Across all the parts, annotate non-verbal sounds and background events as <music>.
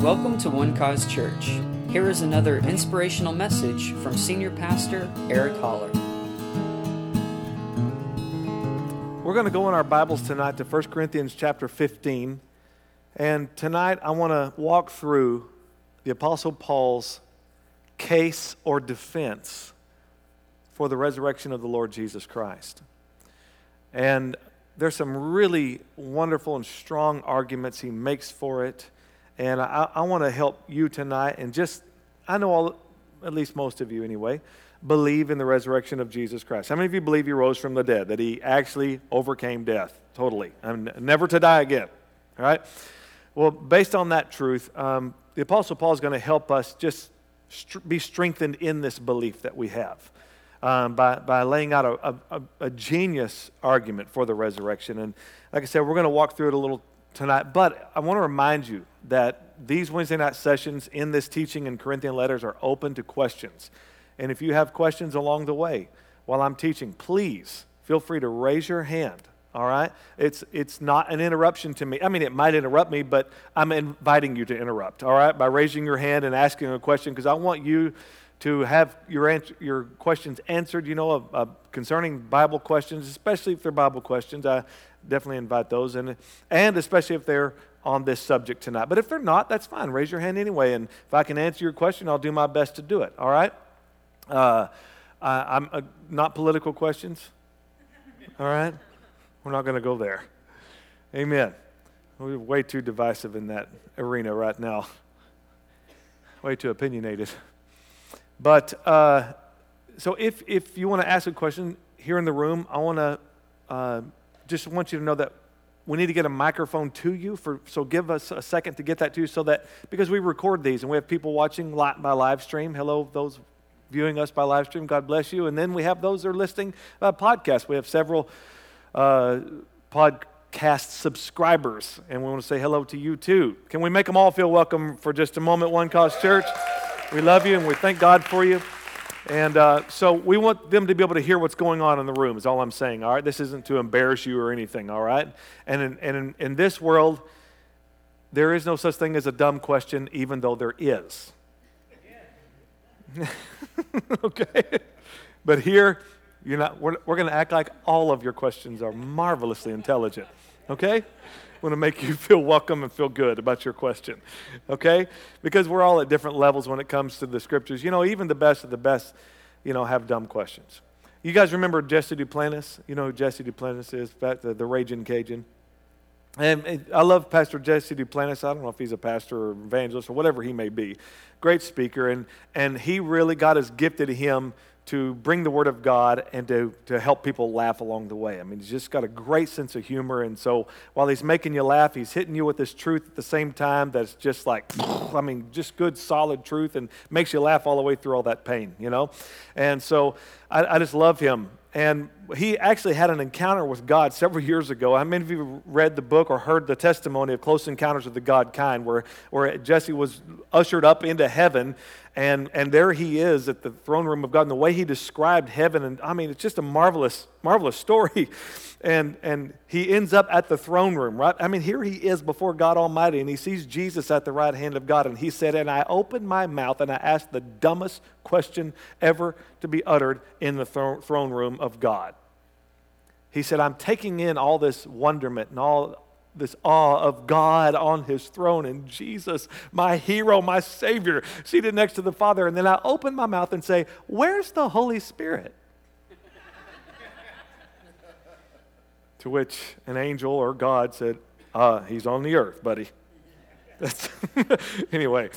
Welcome to One Cause Church. Here is another inspirational message from Senior Pastor Eric Holler. We're going to go in our Bibles tonight to 1 Corinthians chapter 15. And tonight I want to walk through the Apostle Paul's case or defense for the resurrection of the Lord Jesus Christ. And there's some really wonderful and strong arguments he makes for it. And I, I want to help you tonight and just, I know all, at least most of you anyway, believe in the resurrection of Jesus Christ. How many of you believe he rose from the dead, that he actually overcame death totally, and never to die again? All right? Well, based on that truth, um, the Apostle Paul is going to help us just st- be strengthened in this belief that we have. Um, by, by laying out a, a, a, genius argument for the resurrection. And like I said, we're going to walk through it a little tonight. But I want to remind you that these Wednesday night sessions in this teaching in Corinthian letters are open to questions. And if you have questions along the way while I'm teaching, please feel free to raise your hand. All right? It's, it's not an interruption to me. I mean, it might interrupt me, but I'm inviting you to interrupt, all right, by raising your hand and asking a question because I want you to have your, answer, your questions answered, you know, uh, concerning Bible questions, especially if they're Bible questions. I definitely invite those, and, and especially if they're on this subject tonight. But if they're not, that's fine. Raise your hand anyway, and if I can answer your question, I'll do my best to do it, all right? Uh, I, am uh, not political questions, all right? We're not going to go there. Amen. We're way too divisive in that arena right now, way too opinionated. But uh, so if, if you want to ask a question here in the room, I want to uh, just want you to know that we need to get a microphone to you for so give us a second to get that to you so that because we record these and we have people watching by live stream. Hello those viewing us by live stream god bless you. And then we have those that are listening uh, podcasts we have several uh, podcast subscribers and we want to say hello to you too. Can we make them all feel welcome for just a moment one cause church we love you and we thank God for you. And uh, so we want them to be able to hear what's going on in the room, is all I'm saying, all right? This isn't to embarrass you or anything, all right? And in, and in, in this world, there is no such thing as a dumb question, even though there is. <laughs> okay? But here, you're not, we're, we're going to act like all of your questions are marvelously intelligent, okay? Want to make you <laughs> feel welcome and feel good about your question, okay? Because we're all at different levels when it comes to the scriptures. You know, even the best of the best, you know, have dumb questions. You guys remember Jesse Duplantis? You know who Jesse Duplantis is, the, the Raging Cajun? And I love Pastor Jesse Duplantis. I don't know if he's a pastor or evangelist or whatever he may be. Great speaker. And, and he really, God has gifted him to bring the Word of God and to, to help people laugh along the way. I mean, he's just got a great sense of humor. And so while he's making you laugh, he's hitting you with this truth at the same time that's just like, <sniffs> I mean, just good, solid truth and makes you laugh all the way through all that pain, you know? And so I, I just love him. And he actually had an encounter with God several years ago. How many of you read the book or heard the testimony of Close Encounters of the God Kind, where, where Jesse was ushered up into heaven and, and there he is at the throne room of God. And the way he described heaven, and I mean, it's just a marvelous, marvelous <laughs> story. And, and he ends up at the throne room, right? I mean, here he is before God Almighty, and he sees Jesus at the right hand of God. And he said, And I opened my mouth and I asked the dumbest question ever to be uttered in the throne room of God. He said, I'm taking in all this wonderment and all this awe of God on his throne and Jesus, my hero, my Savior, seated next to the Father. And then I open my mouth and say, Where's the Holy Spirit? <laughs> to which an angel or God said, uh, He's on the earth, buddy. <laughs> That's <laughs> anyway,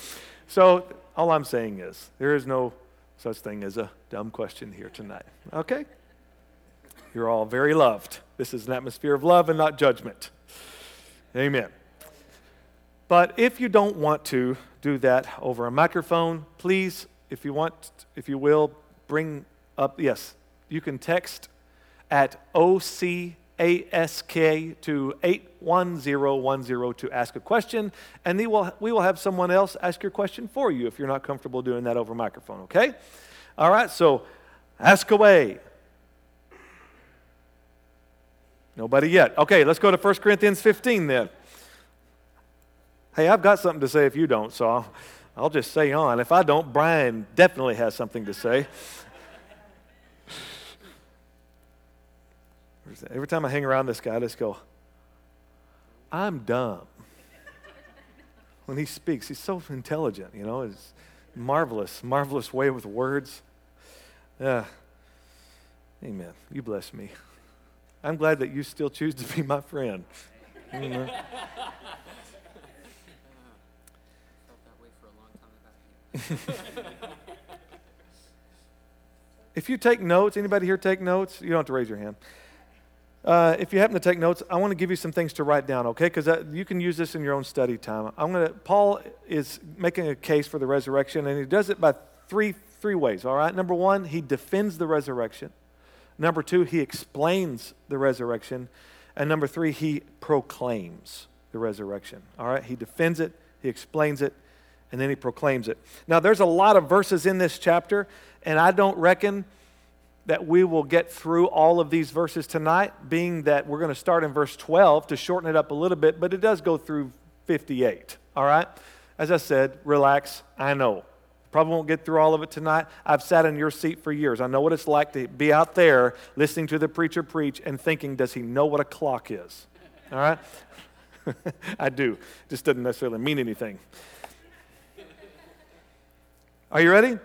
so all I'm saying is there is no such thing as a dumb question here tonight. Okay? You're all very loved. This is an atmosphere of love and not judgment. Amen. But if you don't want to do that over a microphone, please, if you want, if you will, bring up, yes, you can text at OCASK to 81010 to ask a question, and we will, we will have someone else ask your question for you if you're not comfortable doing that over microphone, okay? All right, so ask away. Nobody yet. Okay, let's go to 1 Corinthians 15 then. Hey, I've got something to say if you don't, so I'll, I'll just say on. If I don't, Brian definitely has something to say. Every time I hang around this guy, I just go, I'm dumb. When he speaks, he's so intelligent, you know, his marvelous, marvelous way with words. Yeah. Amen. You bless me. I'm glad that you still choose to be my friend. <laughs> if you take notes, anybody here take notes? You don't have to raise your hand. Uh, if you happen to take notes, I want to give you some things to write down, okay? Because you can use this in your own study time. I'm to. Paul is making a case for the resurrection, and he does it by three three ways. All right. Number one, he defends the resurrection. Number two, he explains the resurrection, and number three, he proclaims the resurrection. All right. He defends it. He explains it, and then he proclaims it. Now, there's a lot of verses in this chapter, and I don't reckon that we will get through all of these verses tonight, being that we're going to start in verse 12 to shorten it up a little bit, but it does go through 58. All right? As I said, relax. I know. Probably won't get through all of it tonight. I've sat in your seat for years. I know what it's like to be out there listening to the preacher preach and thinking, does he know what a clock is? All right? <laughs> I do. Just doesn't necessarily mean anything. Are you ready?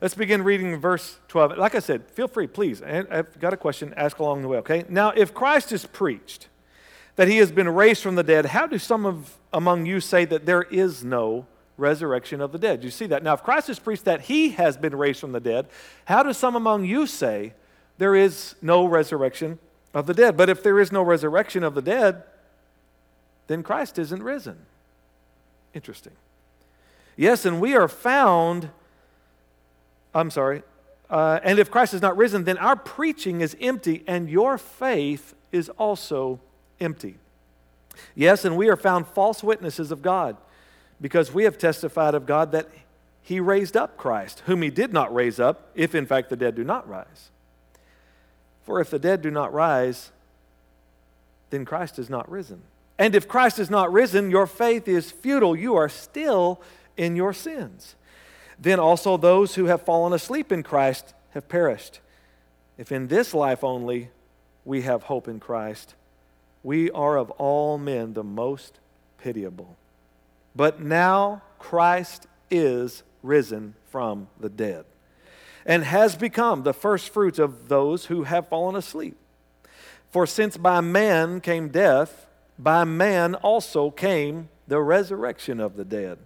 Let's begin reading verse 12. Like I said, feel free, please. I've got a question, ask along the way, okay? Now, if Christ is preached that he has been raised from the dead, how do some of among you say that there is no resurrection of the dead? You see that? Now, if Christ has preached that he has been raised from the dead, how do some among you say there is no resurrection of the dead? But if there is no resurrection of the dead, then Christ isn't risen. Interesting. Yes, and we are found I'm sorry. Uh, and if Christ is not risen, then our preaching is empty and your faith is also empty. Yes, and we are found false witnesses of God because we have testified of God that he raised up Christ, whom he did not raise up, if in fact the dead do not rise. For if the dead do not rise, then Christ is not risen. And if Christ is not risen, your faith is futile. You are still in your sins then also those who have fallen asleep in Christ have perished. If in this life only we have hope in Christ, we are of all men the most pitiable. But now Christ is risen from the dead and has become the firstfruits of those who have fallen asleep. For since by man came death, by man also came the resurrection of the dead.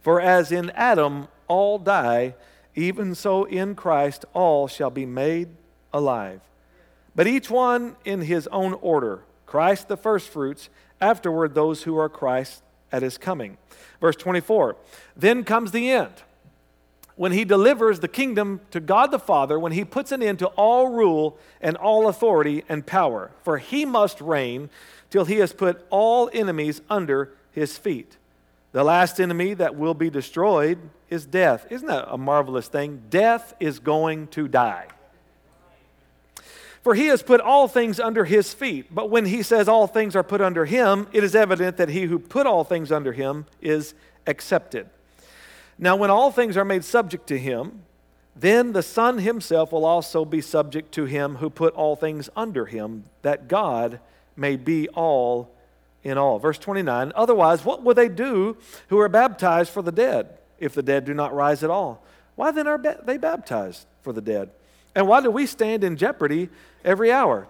For as in Adam all die, even so in Christ all shall be made alive. But each one in his own order Christ the firstfruits, afterward those who are Christ at his coming. Verse 24 Then comes the end. When he delivers the kingdom to God the Father, when he puts an end to all rule and all authority and power, for he must reign till he has put all enemies under his feet. The last enemy that will be destroyed is death. Isn't that a marvelous thing? Death is going to die. For he has put all things under his feet. But when he says all things are put under him, it is evident that he who put all things under him is accepted. Now, when all things are made subject to him, then the Son himself will also be subject to him who put all things under him, that God may be all in all. Verse 29 Otherwise, what will they do who are baptized for the dead if the dead do not rise at all? Why then are they baptized for the dead? And why do we stand in jeopardy every hour?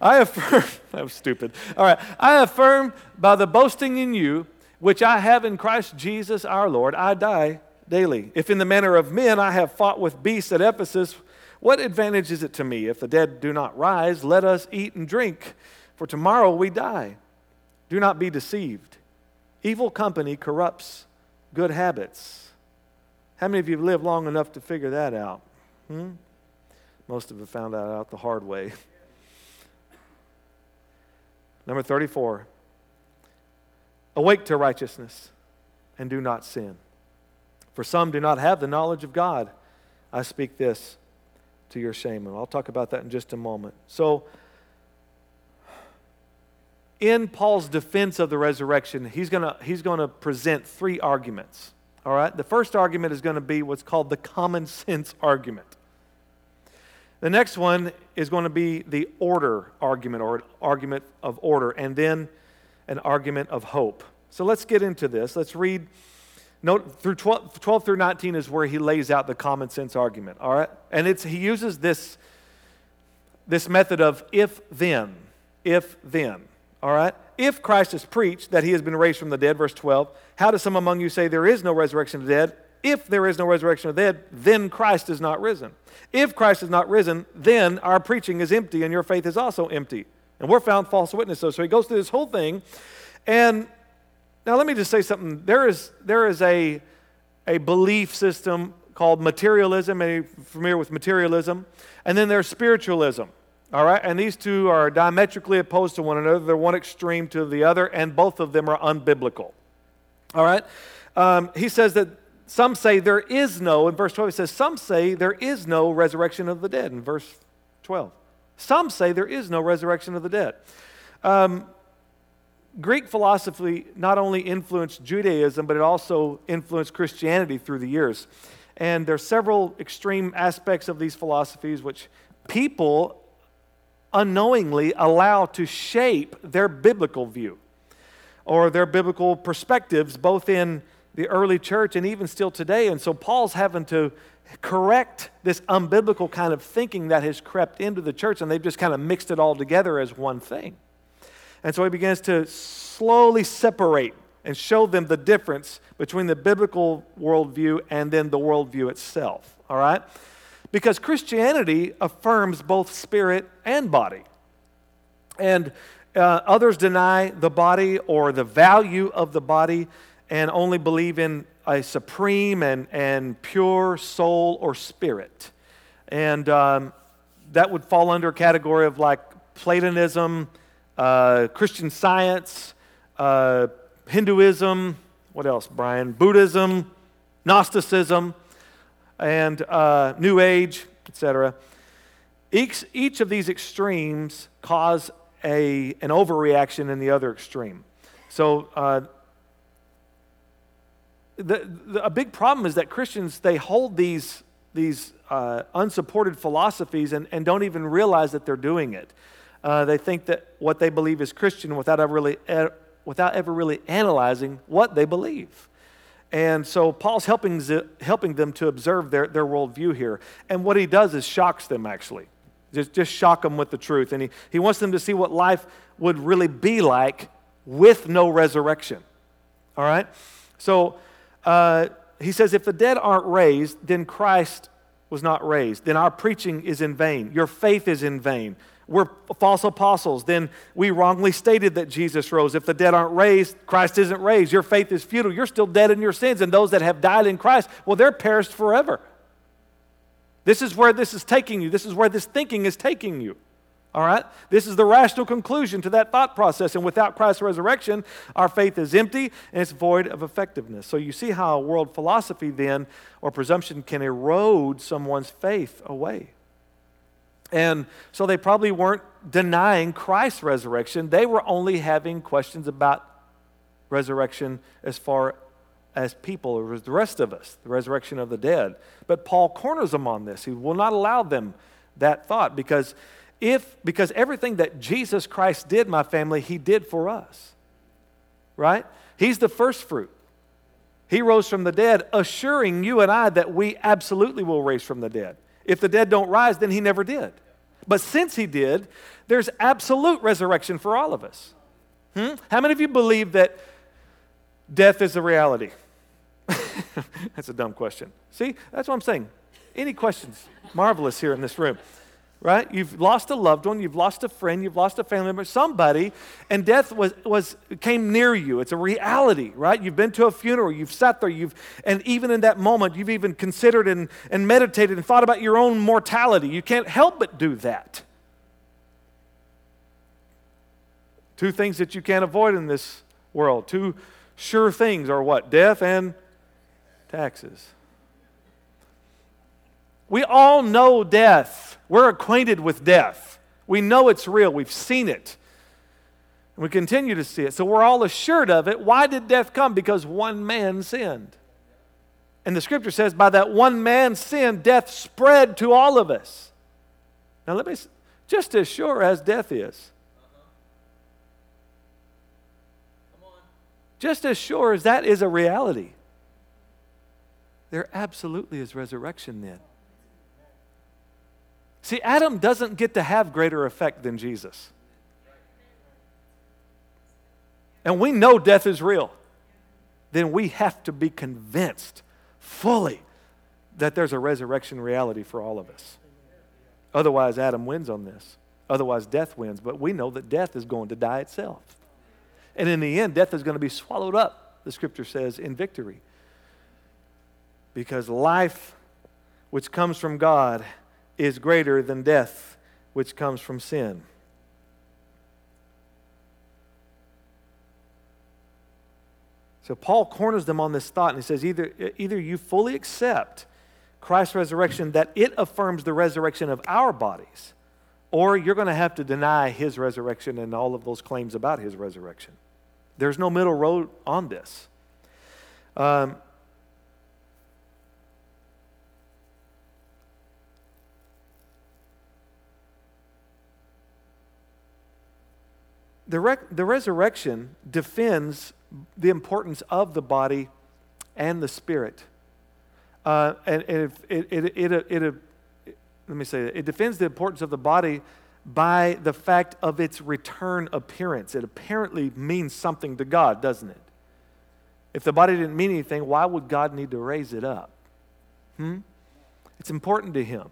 I affirm, <laughs> was stupid. All right. I affirm by the boasting in you, which I have in Christ Jesus our Lord, I die daily. If in the manner of men I have fought with beasts at Ephesus, what advantage is it to me if the dead do not rise? Let us eat and drink, for tomorrow we die. Do not be deceived. Evil company corrupts good habits. How many of you have lived long enough to figure that out? Hmm? Most of you found that out the hard way. <laughs> Number 34 Awake to righteousness and do not sin. For some do not have the knowledge of God. I speak this to your shame. And I'll talk about that in just a moment. So, in Paul's defense of the resurrection, he's going he's going to present three arguments. All right? The first argument is going to be what's called the common sense argument. The next one is going to be the order argument or argument of order, and then an argument of hope. So let's get into this. Let's read. Note through 12, 12 through 19 is where he lays out the common sense argument. All right? And it's, he uses this, this method of if then, if then. All right? If Christ has preached that he has been raised from the dead, verse 12, how do some among you say there is no resurrection of the dead? If there is no resurrection of the dead, then Christ is not risen. If Christ is not risen, then our preaching is empty and your faith is also empty. And we're found false witnesses. So he goes through this whole thing. And now let me just say something. There is, there is a, a belief system called materialism. Are you familiar with materialism? And then there's spiritualism. All right? And these two are diametrically opposed to one another. They're one extreme to the other, and both of them are unbiblical. All right? Um, he says that some say there is no, in verse 12, he says, some say there is no resurrection of the dead, in verse 12. Some say there is no resurrection of the dead. Um, Greek philosophy not only influenced Judaism, but it also influenced Christianity through the years. And there are several extreme aspects of these philosophies which people unknowingly allow to shape their biblical view or their biblical perspectives, both in the early church and even still today. And so Paul's having to correct this unbiblical kind of thinking that has crept into the church, and they've just kind of mixed it all together as one thing. And so he begins to slowly separate and show them the difference between the biblical worldview and then the worldview itself. All right? Because Christianity affirms both spirit and body. And uh, others deny the body or the value of the body and only believe in a supreme and, and pure soul or spirit. And um, that would fall under a category of like Platonism, uh, Christian science, uh, Hinduism, what else, Brian? Buddhism, Gnosticism and uh, New Age, etc. Each, each of these extremes cause a, an overreaction in the other extreme. So, uh, the, the, a big problem is that Christians, they hold these, these uh, unsupported philosophies and, and don't even realize that they're doing it. Uh, they think that what they believe is Christian without ever really, without ever really analyzing what they believe. And so Paul's helping, helping them to observe their, their worldview here. And what he does is shocks them, actually. Just, just shock them with the truth. And he, he wants them to see what life would really be like with no resurrection. All right? So uh, he says, if the dead aren't raised, then Christ was not raised. Then our preaching is in vain. Your faith is in vain we're false apostles, then we wrongly stated that Jesus rose. If the dead aren't raised, Christ isn't raised. Your faith is futile. You're still dead in your sins. And those that have died in Christ, well, they're perished forever. This is where this is taking you. This is where this thinking is taking you. All right? This is the rational conclusion to that thought process. And without Christ's resurrection, our faith is empty and it's void of effectiveness. So you see how world philosophy then or presumption can erode someone's faith away. And so they probably weren't denying Christ's resurrection. They were only having questions about resurrection as far as people, or the rest of us, the resurrection of the dead. But Paul corners them on this. He will not allow them that thought because if because everything that Jesus Christ did, my family, he did for us. Right? He's the first fruit. He rose from the dead, assuring you and I that we absolutely will raise from the dead. If the dead don't rise, then he never did. But since he did, there's absolute resurrection for all of us. Hmm? How many of you believe that death is a reality? <laughs> that's a dumb question. See, that's what I'm saying. Any questions? Marvelous here in this room right? You've lost a loved one, you've lost a friend, you've lost a family member, somebody, and death was, was came near you. It's a reality, right? You've been to a funeral, you've sat there, you've, and even in that moment, you've even considered and, and meditated and thought about your own mortality. You can't help but do that. Two things that you can't avoid in this world. Two sure things are what? Death and taxes. We all know death. We're acquainted with death. We know it's real. We've seen it. And we continue to see it. So we're all assured of it. Why did death come? Because one man sinned. And the scripture says, by that one man's sin, death spread to all of us. Now, let me, just as sure as death is, just as sure as that is a reality, there absolutely is resurrection then. See, Adam doesn't get to have greater effect than Jesus. And we know death is real. Then we have to be convinced fully that there's a resurrection reality for all of us. Otherwise, Adam wins on this. Otherwise, death wins. But we know that death is going to die itself. And in the end, death is going to be swallowed up, the scripture says, in victory. Because life, which comes from God, is greater than death, which comes from sin. So Paul corners them on this thought and he says either, either you fully accept Christ's resurrection, that it affirms the resurrection of our bodies, or you're going to have to deny his resurrection and all of those claims about his resurrection. There's no middle road on this. Um, the, the resurrection defends the importance of the body and the spirit. Uh, and, and it, it, it, it, let me say that it defends the importance of the body by the fact of its return appearance. It apparently means something to God, doesn't it? If the body didn't mean anything, why would God need to raise it up? Hmm? It's important to Him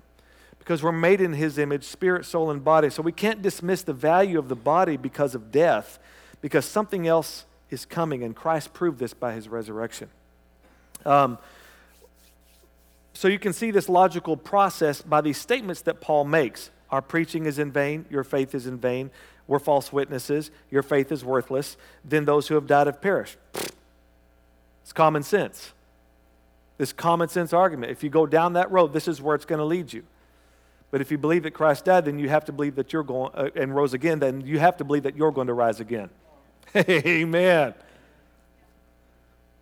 because we're made in His image, spirit, soul, and body. So we can't dismiss the value of the body because of death, because something else is coming, and Christ proved this by his resurrection. Um, so you can see this logical process by these statements that Paul makes. Our preaching is in vain, your faith is in vain, we're false witnesses, your faith is worthless, then those who have died have perished. It's common sense. This common sense argument. If you go down that road, this is where it's going to lead you. But if you believe that Christ died, then you have to believe that you're going uh, and rose again, then you have to believe that you're going to rise again. <laughs> Amen.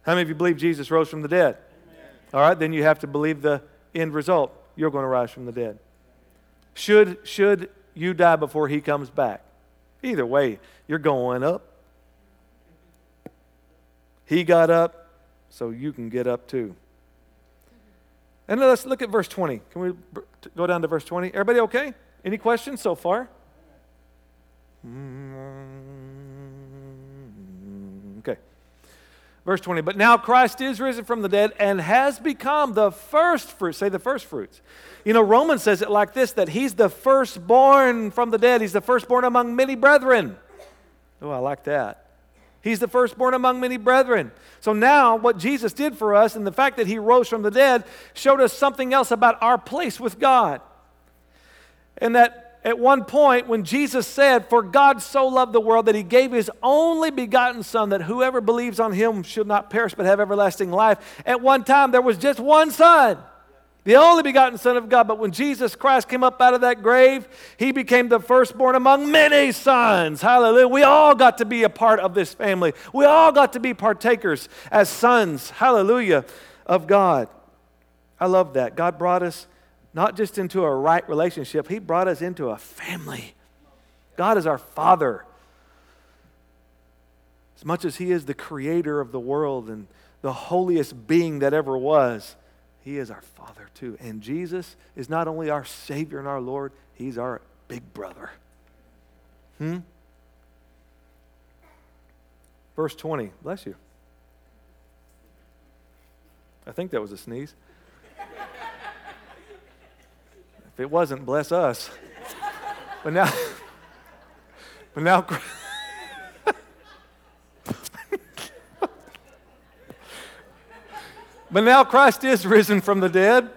How many of you believe Jesus rose from the dead? Amen. All right, then you have to believe the end result. You're going to rise from the dead. Should, should you die before he comes back? Either way, you're going up. He got up, so you can get up too. And let's look at verse 20. Can we go down to verse 20? Everybody okay? Any questions so far? Mm-hmm. Verse 20, but now Christ is risen from the dead and has become the first fruit. Say the first fruits. You know, Romans says it like this that he's the firstborn from the dead. He's the firstborn among many brethren. Oh, I like that. He's the firstborn among many brethren. So now, what Jesus did for us and the fact that he rose from the dead showed us something else about our place with God. And that at one point when Jesus said, For God so loved the world that he gave his only begotten Son, that whoever believes on him should not perish but have everlasting life. At one time, there was just one Son, the only begotten Son of God. But when Jesus Christ came up out of that grave, he became the firstborn among many sons. Hallelujah. We all got to be a part of this family. We all got to be partakers as sons, hallelujah, of God. I love that. God brought us not just into a right relationship, He brought us into a family. God is our Father. As much as He is the creator of the world and the holiest being that ever was, He is our Father too. And Jesus is not only our Savior and our Lord, He's our big brother. Hmm? Verse 20, bless you. I think that was a sneeze. If it wasn't, bless us. But now, <laughs> but now, but now Christ is risen from the dead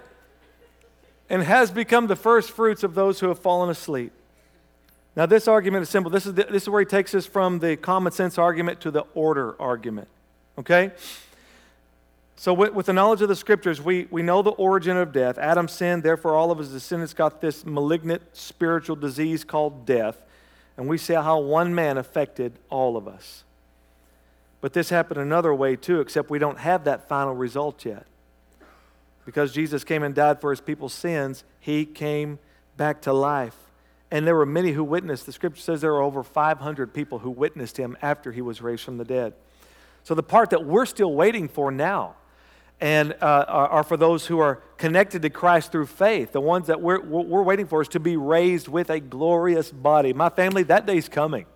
and has become the first fruits of those who have fallen asleep. Now, this argument is simple. This is, the, this is where he takes us from the common sense argument to the order argument. Okay? So, with, with, the knowledge of the scriptures, we, we know the origin of death. Adam sinned, therefore, all of his descendants got this malignant spiritual disease called death. And we see how one man affected all of us. But this happened another way too, except we don't have that final result yet. Because Jesus came and died for his people's sins, he came back to life. And there were many who witnessed. The scripture says there were over 500 people who witnessed him after he was raised from the dead. So the part that we're still waiting for now and uh, are for those who are connected to Christ through faith. The ones that we're, we're waiting for is to be raised with a glorious body. My family, that day's coming.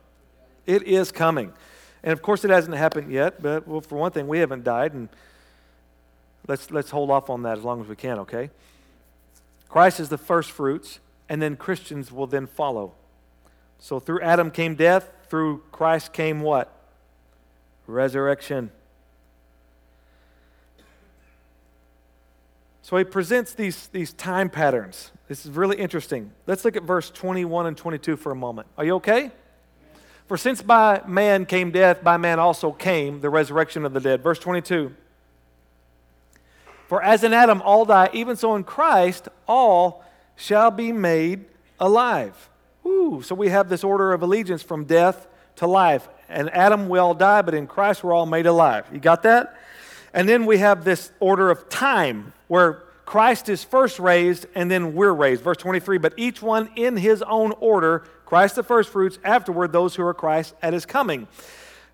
It is coming. And of course, it hasn't happened yet, but well, for one thing, we haven't died, and let's, let's hold off on that as long as we can, okay? Christ is the first fruits, and then Christians will then follow. So through Adam came death, through Christ came what? Resurrection. So he presents these, these time patterns. This is really interesting. Let's look at verse 21 and 22 for a moment. Are you okay? For since by man came death, by man also came the resurrection of the dead. Verse 22. For as in Adam all die, even so in Christ all shall be made alive. Ooh, so we have this order of allegiance from death to life. And Adam we all die, but in Christ we're all made alive. You got that? And then we have this order of time where Christ is first raised and then we're raised. Verse 23, but each one in his own order Christ the first fruits, afterward, those who are Christ at his coming.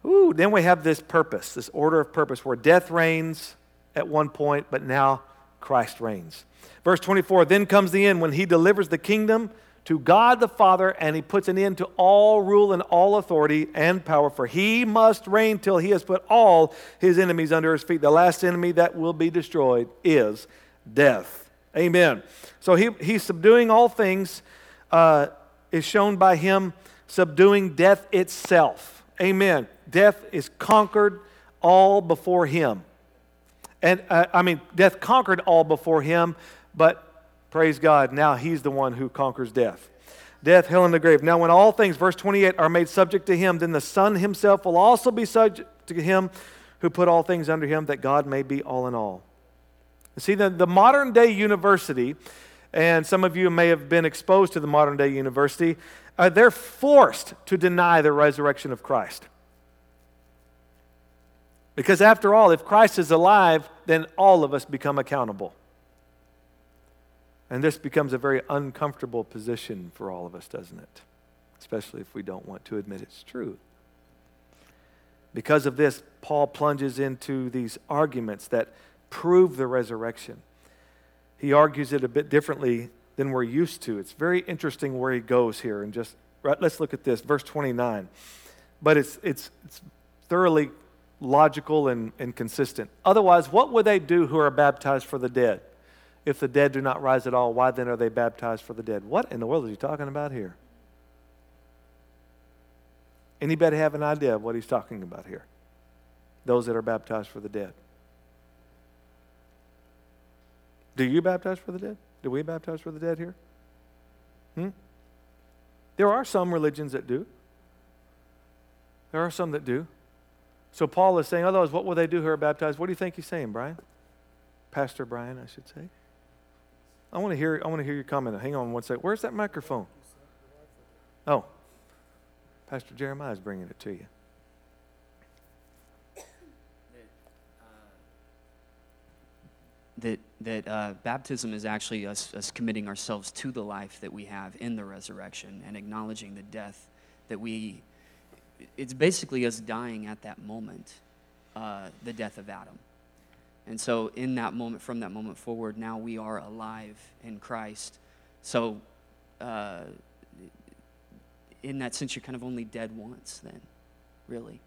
Ooh, then we have this purpose, this order of purpose where death reigns at one point, but now Christ reigns. Verse 24 Then comes the end when he delivers the kingdom to God the Father and he puts an end to all rule and all authority and power, for he must reign till he has put all his enemies under his feet. The last enemy that will be destroyed is death. Amen. So he, he's subduing all things. Uh, is shown by him subduing death itself. Amen. Death is conquered all before him. And uh, I mean, death conquered all before him, but praise God, now he's the one who conquers death. Death, hell, and the grave. Now, when all things, verse 28, are made subject to him, then the Son himself will also be subject to him who put all things under him, that God may be all in all. See, the, the modern day university and some of you may have been exposed to the modern day university, uh, they're forced to deny the resurrection of Christ. Because after all, if Christ is alive, then all of us become accountable. And this becomes a very uncomfortable position for all of us, doesn't it? Especially if we don't want to admit it's true. Because of this, Paul plunges into these arguments that prove the resurrection he argues it a bit differently than we're used to. It's very interesting where he goes here. And just right, let's look at this, verse 29. But it's, it's, it's thoroughly logical and, and consistent. Otherwise, what would they do who are baptized for the dead? If the dead do not rise at all, why then are they baptized for the dead? What in the world is he talking about here? Anybody have an idea of what he's talking about here? Those that are baptized for the dead. Do you baptize for the dead? Do we baptize for the dead here? Hmm? There are some religions that do. There are some that do. So Paul is saying, otherwise, what will they do who are baptized? What do you think he's saying, Brian? Pastor Brian, I should say. I want to hear, I want to hear your comment. Hang on one second. Where's that microphone? Oh, Pastor Jeremiah is bringing it to you. That, that uh, baptism is actually us, us committing ourselves to the life that we have in the resurrection and acknowledging the death that we, it's basically us dying at that moment, uh, the death of Adam. And so, in that moment, from that moment forward, now we are alive in Christ. So, uh, in that sense, you're kind of only dead once, then, really.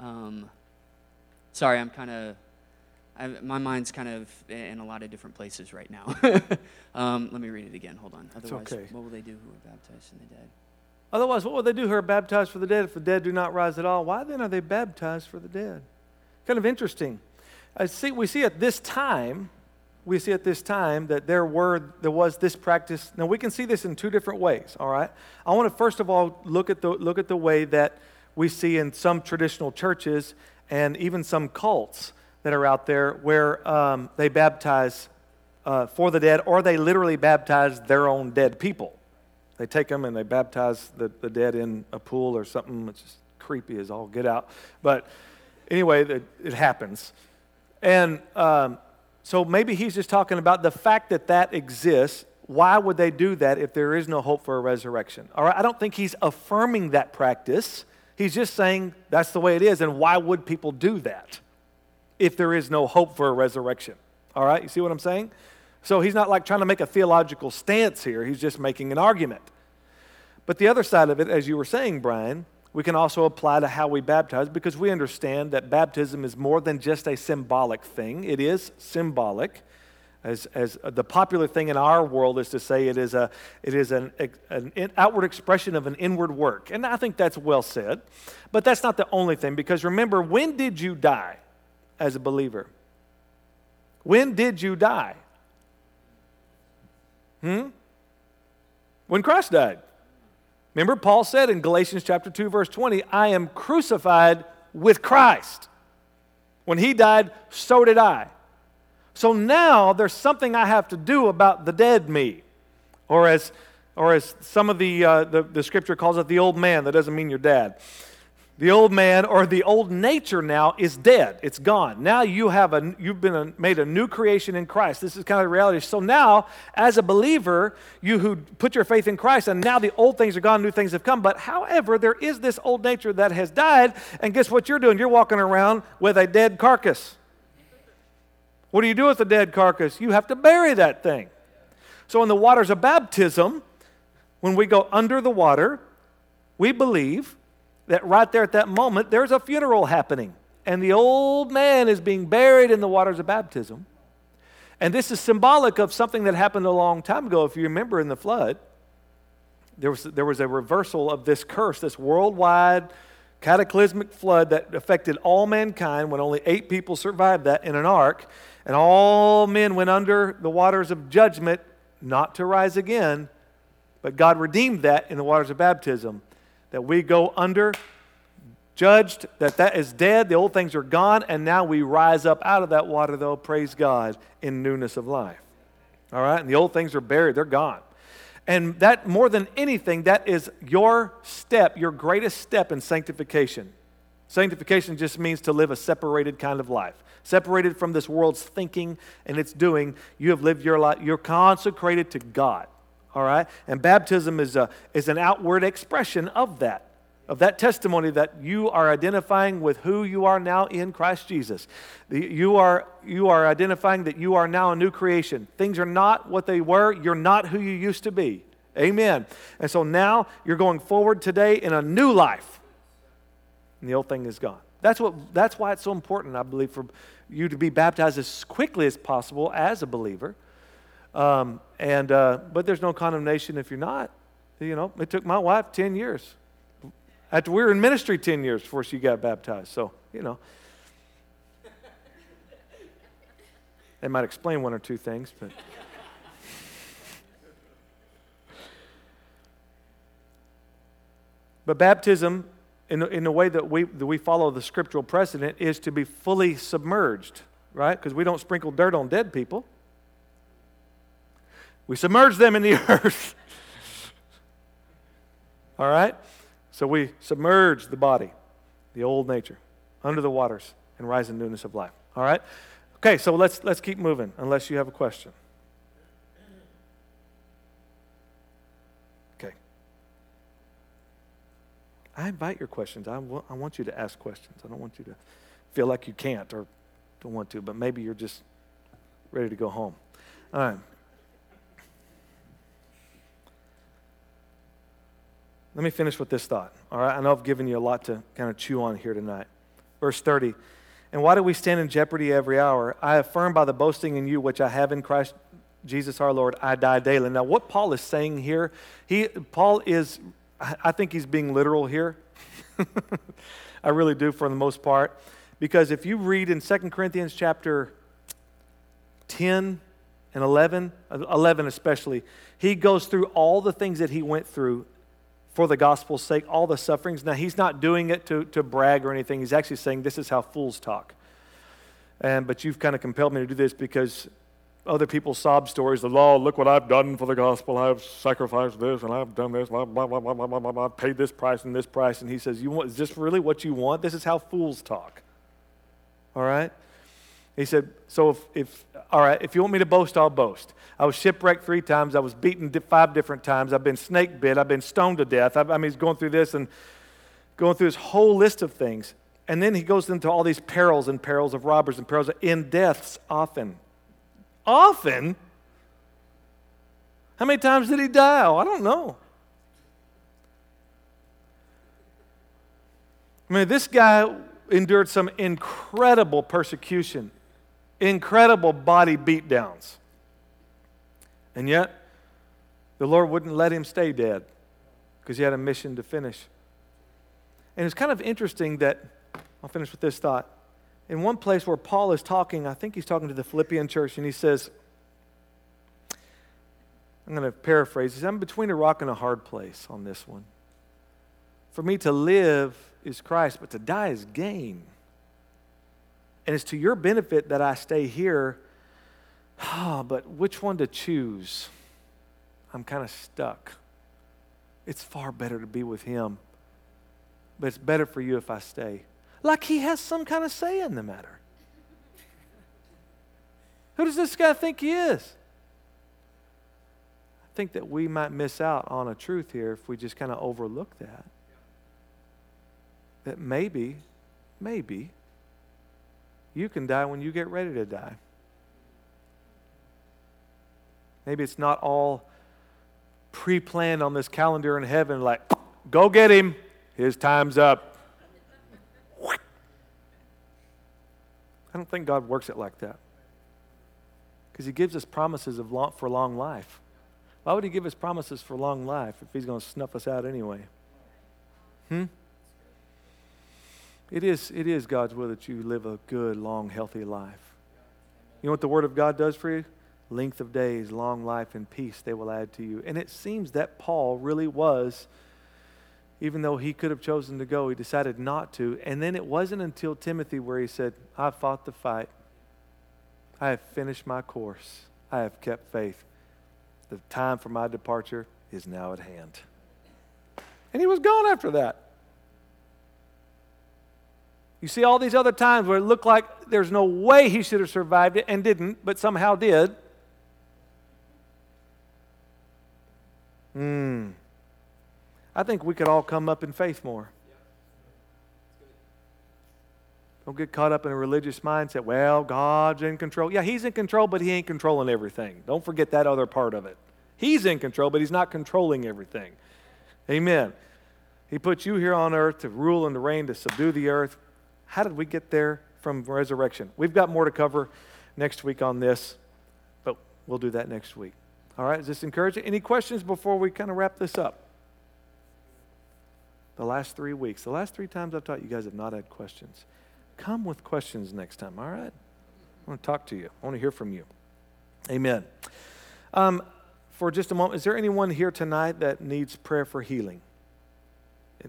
Um, sorry, I'm kind of I, my mind's kind of in a lot of different places right now. <laughs> um, let me read it again. Hold on. Otherwise, okay. what will they do who are baptized in the dead? Otherwise, what will they do who are baptized for the dead if the dead do not rise at all? Why then are they baptized for the dead? Kind of interesting. I see, we see at this time, we see at this time that there were there was this practice. Now we can see this in two different ways. All right. I want to first of all look at the look at the way that we see in some traditional churches and even some cults that are out there where um, they baptize uh, for the dead or they literally baptize their own dead people. They take them and they baptize the, the dead in a pool or something. It's just creepy as all get out. But anyway, it, it happens. And um, so maybe he's just talking about the fact that that exists. Why would they do that if there is no hope for a resurrection? All right, I don't think he's affirming that practice. He's just saying that's the way it is. And why would people do that if there is no hope for a resurrection? All right, you see what I'm saying? So he's not like trying to make a theological stance here, he's just making an argument. But the other side of it, as you were saying, Brian, we can also apply to how we baptize because we understand that baptism is more than just a symbolic thing. It is symbolic. As, as uh, the popular thing in our world is to say it is, a, it is an, an outward expression of an inward work. And I think that's well said. But that's not the only thing because remember, when did you die as a believer? When did you die? Hmm? When Christ died. Remember, Paul said in Galatians chapter 2, verse 20, I am crucified with Christ. When he died, so did I. So now there's something I have to do about the dead me. Or as, or as some of the, uh, the, the scripture calls it, the old man. That doesn't mean your dad. The old man or the old nature now is dead. It's gone. Now you have a, you've been a, made a new creation in Christ. This is kind of the reality. So now, as a believer, you who put your faith in Christ, and now the old things are gone, new things have come. But however, there is this old nature that has died. And guess what you're doing? You're walking around with a dead carcass. What do you do with a dead carcass? You have to bury that thing. So in the waters of baptism, when we go under the water, we believe that right there at that moment, there's a funeral happening. And the old man is being buried in the waters of baptism. And this is symbolic of something that happened a long time ago. If you remember in the flood, there was, there was a reversal of this curse, this worldwide cataclysmic flood that affected all mankind when only eight people survived that in an ark. And all men went under the waters of judgment, not to rise again. But God redeemed that in the waters of baptism that we go under, judged, that that is dead, the old things are gone, and now we rise up out of that water, though, praise God, in newness of life. All right? And the old things are buried, they're gone. And that, more than anything, that is your step, your greatest step in sanctification. Sanctification just means to live a separated kind of life. Separated from this world's thinking and its doing, you have lived your life, you're consecrated to God all right? And baptism is, a, is an outward expression of that, of that testimony that you are identifying with who you are now in Christ Jesus. You are, you are identifying that you are now a new creation. Things are not what they were, you're not who you used to be. Amen. And so now you're going forward today in a new life. And the old thing is gone. That's, what, that's why it's so important, I believe, for you to be baptized as quickly as possible as a believer um, and, uh, but there's no condemnation if you're not. You know, it took my wife 10 years. After we were in ministry 10 years before she got baptized. So, you know. That might explain one or two things, but. but baptism, in, in the way that we, that we follow the scriptural precedent, is to be fully submerged, right? Because we don't sprinkle dirt on dead people. We submerge them in the <laughs> earth. All right? So we submerge the body, the old nature, under the waters and rise in newness of life. All right? Okay, so let's, let's keep moving unless you have a question. Okay. I invite your questions. I, w- I want you to ask questions. I don't want you to feel like you can't or don't want to, but maybe you're just ready to go home. All right. Let me finish with this thought. All right, I know I've given you a lot to kind of chew on here tonight. Verse 30. And why do we stand in jeopardy every hour? I affirm by the boasting in you which I have in Christ Jesus our Lord, I die daily. Now, what Paul is saying here, he Paul is, I think he's being literal here. <laughs> I really do for the most part. Because if you read in 2 Corinthians chapter 10 and 11, 11 especially, he goes through all the things that he went through for the gospel's sake, all the sufferings. Now, he's not doing it to, to brag or anything. He's actually saying, This is how fools talk. And, but you've kind of compelled me to do this because other people's sob stories. The law, look what I've done for the gospel. I've sacrificed this and I've done this, blah, blah, blah, blah, blah, blah, blah, paid this price and this price. And he says, you want, Is this really what you want? This is how fools talk. All right? He said, So if, if all right, if you want me to boast, I'll boast. I was shipwrecked three times. I was beaten five different times. I've been snake bit. I've been stoned to death. I, I mean, he's going through this and going through this whole list of things. And then he goes into all these perils and perils of robbers and perils of, in deaths often. Often? How many times did he die? Oh, I don't know. I mean, this guy endured some incredible persecution, incredible body beatdowns. And yet, the Lord wouldn't let him stay dead because he had a mission to finish. And it's kind of interesting that, I'll finish with this thought. In one place where Paul is talking, I think he's talking to the Philippian church, and he says, I'm going to paraphrase. Says, I'm between a rock and a hard place on this one. For me to live is Christ, but to die is gain. And it's to your benefit that I stay here Ah, but which one to choose? I'm kind of stuck. It's far better to be with him, but it's better for you if I stay. Like he has some kind of say in the matter. Who does this guy think he is? I think that we might miss out on a truth here if we just kind of overlook that. That maybe, maybe, you can die when you get ready to die. Maybe it's not all pre planned on this calendar in heaven, like, go get him, his time's up. I don't think God works it like that. Because he gives us promises of long, for long life. Why would he give us promises for long life if he's going to snuff us out anyway? Hmm? It is, it is God's will that you live a good, long, healthy life. You know what the Word of God does for you? length of days, long life, and peace they will add to you. And it seems that Paul really was, even though he could have chosen to go, he decided not to. And then it wasn't until Timothy where he said, I fought the fight, I have finished my course, I have kept faith. The time for my departure is now at hand. And he was gone after that. You see all these other times where it looked like there's no way he should have survived it and didn't, but somehow did. Hmm. I think we could all come up in faith more. Don't get caught up in a religious mindset. Well, God's in control. Yeah, He's in control, but He ain't controlling everything. Don't forget that other part of it. He's in control, but He's not controlling everything. Amen. He put you here on earth to rule and to reign, to subdue the earth. How did we get there from resurrection? We've got more to cover next week on this, but we'll do that next week. All right, is this encouraging? Any questions before we kind of wrap this up? The last three weeks, the last three times I've taught, you guys have not had questions. Come with questions next time, all right? I want to talk to you, I want to hear from you. Amen. Um, for just a moment, is there anyone here tonight that needs prayer for healing?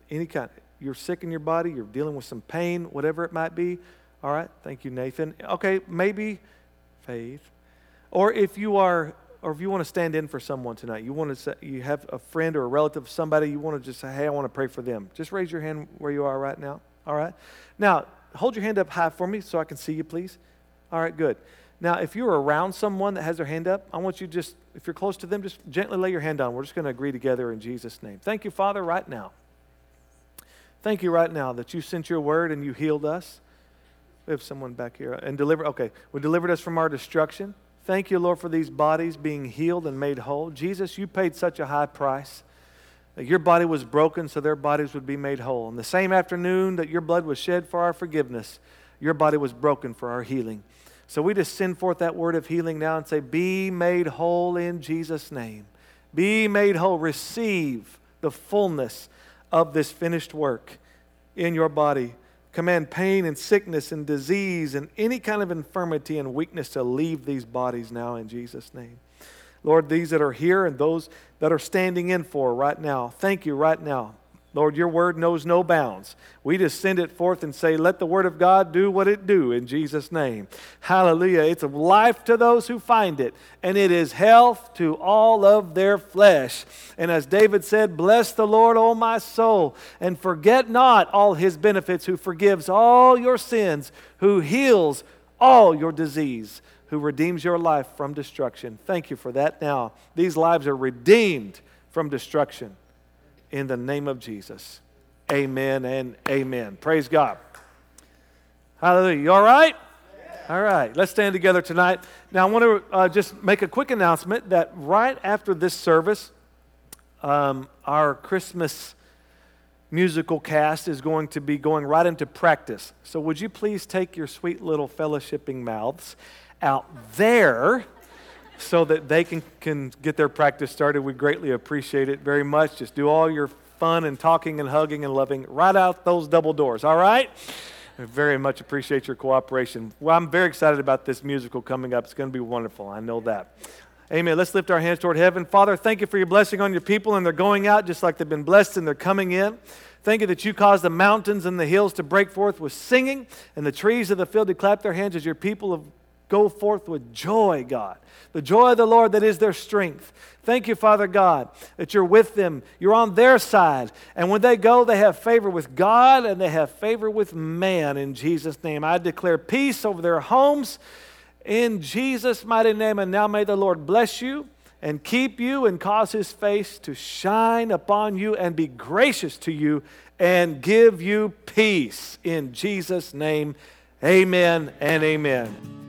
Any kind. You're sick in your body, you're dealing with some pain, whatever it might be. All right, thank you, Nathan. Okay, maybe faith. Or if you are or if you want to stand in for someone tonight, you want to say, you have a friend or a relative, somebody you want to just say, hey, I want to pray for them. Just raise your hand where you are right now. All right. Now, hold your hand up high for me so I can see you, please. All right, good. Now, if you're around someone that has their hand up, I want you just, if you're close to them, just gently lay your hand down. We're just going to agree together in Jesus' name. Thank you, Father, right now. Thank you right now that you sent your word and you healed us. We have someone back here and deliver. Okay, we delivered us from our destruction. Thank you, Lord, for these bodies being healed and made whole. Jesus, you paid such a high price that your body was broken so their bodies would be made whole. And the same afternoon that your blood was shed for our forgiveness, your body was broken for our healing. So we just send forth that word of healing now and say, Be made whole in Jesus' name. Be made whole. Receive the fullness of this finished work in your body command pain and sickness and disease and any kind of infirmity and weakness to leave these bodies now in Jesus' name. Lord, these that are here and those that are standing in for right now, thank you right now Lord, your word knows no bounds. We just send it forth and say, let the word of God do what it do in Jesus' name. Hallelujah. It's life to those who find it, and it is health to all of their flesh. And as David said, bless the Lord, O my soul, and forget not all his benefits, who forgives all your sins, who heals all your disease, who redeems your life from destruction. Thank you for that. Now, these lives are redeemed from destruction in the name of Jesus. Amen and amen. Praise God. Hallelujah. You all right? All right. Let's stand together tonight. Now, I want to uh, just make a quick announcement that right after this service, um, our Christmas musical cast is going to be going right into practice. So, would you please take your sweet little fellowshipping mouths out there? So that they can, can get their practice started. We greatly appreciate it very much. Just do all your fun and talking and hugging and loving right out those double doors, all right? I very much appreciate your cooperation. Well, I'm very excited about this musical coming up. It's going to be wonderful. I know that. Amen. Let's lift our hands toward heaven. Father, thank you for your blessing on your people, and they're going out just like they've been blessed and they're coming in. Thank you that you caused the mountains and the hills to break forth with singing, and the trees of the field to clap their hands as your people have go forth with joy, God. The joy of the Lord that is their strength. Thank you, Father God, that you're with them. You're on their side. And when they go, they have favor with God and they have favor with man in Jesus' name. I declare peace over their homes in Jesus' mighty name. And now may the Lord bless you and keep you and cause his face to shine upon you and be gracious to you and give you peace in Jesus' name. Amen and amen.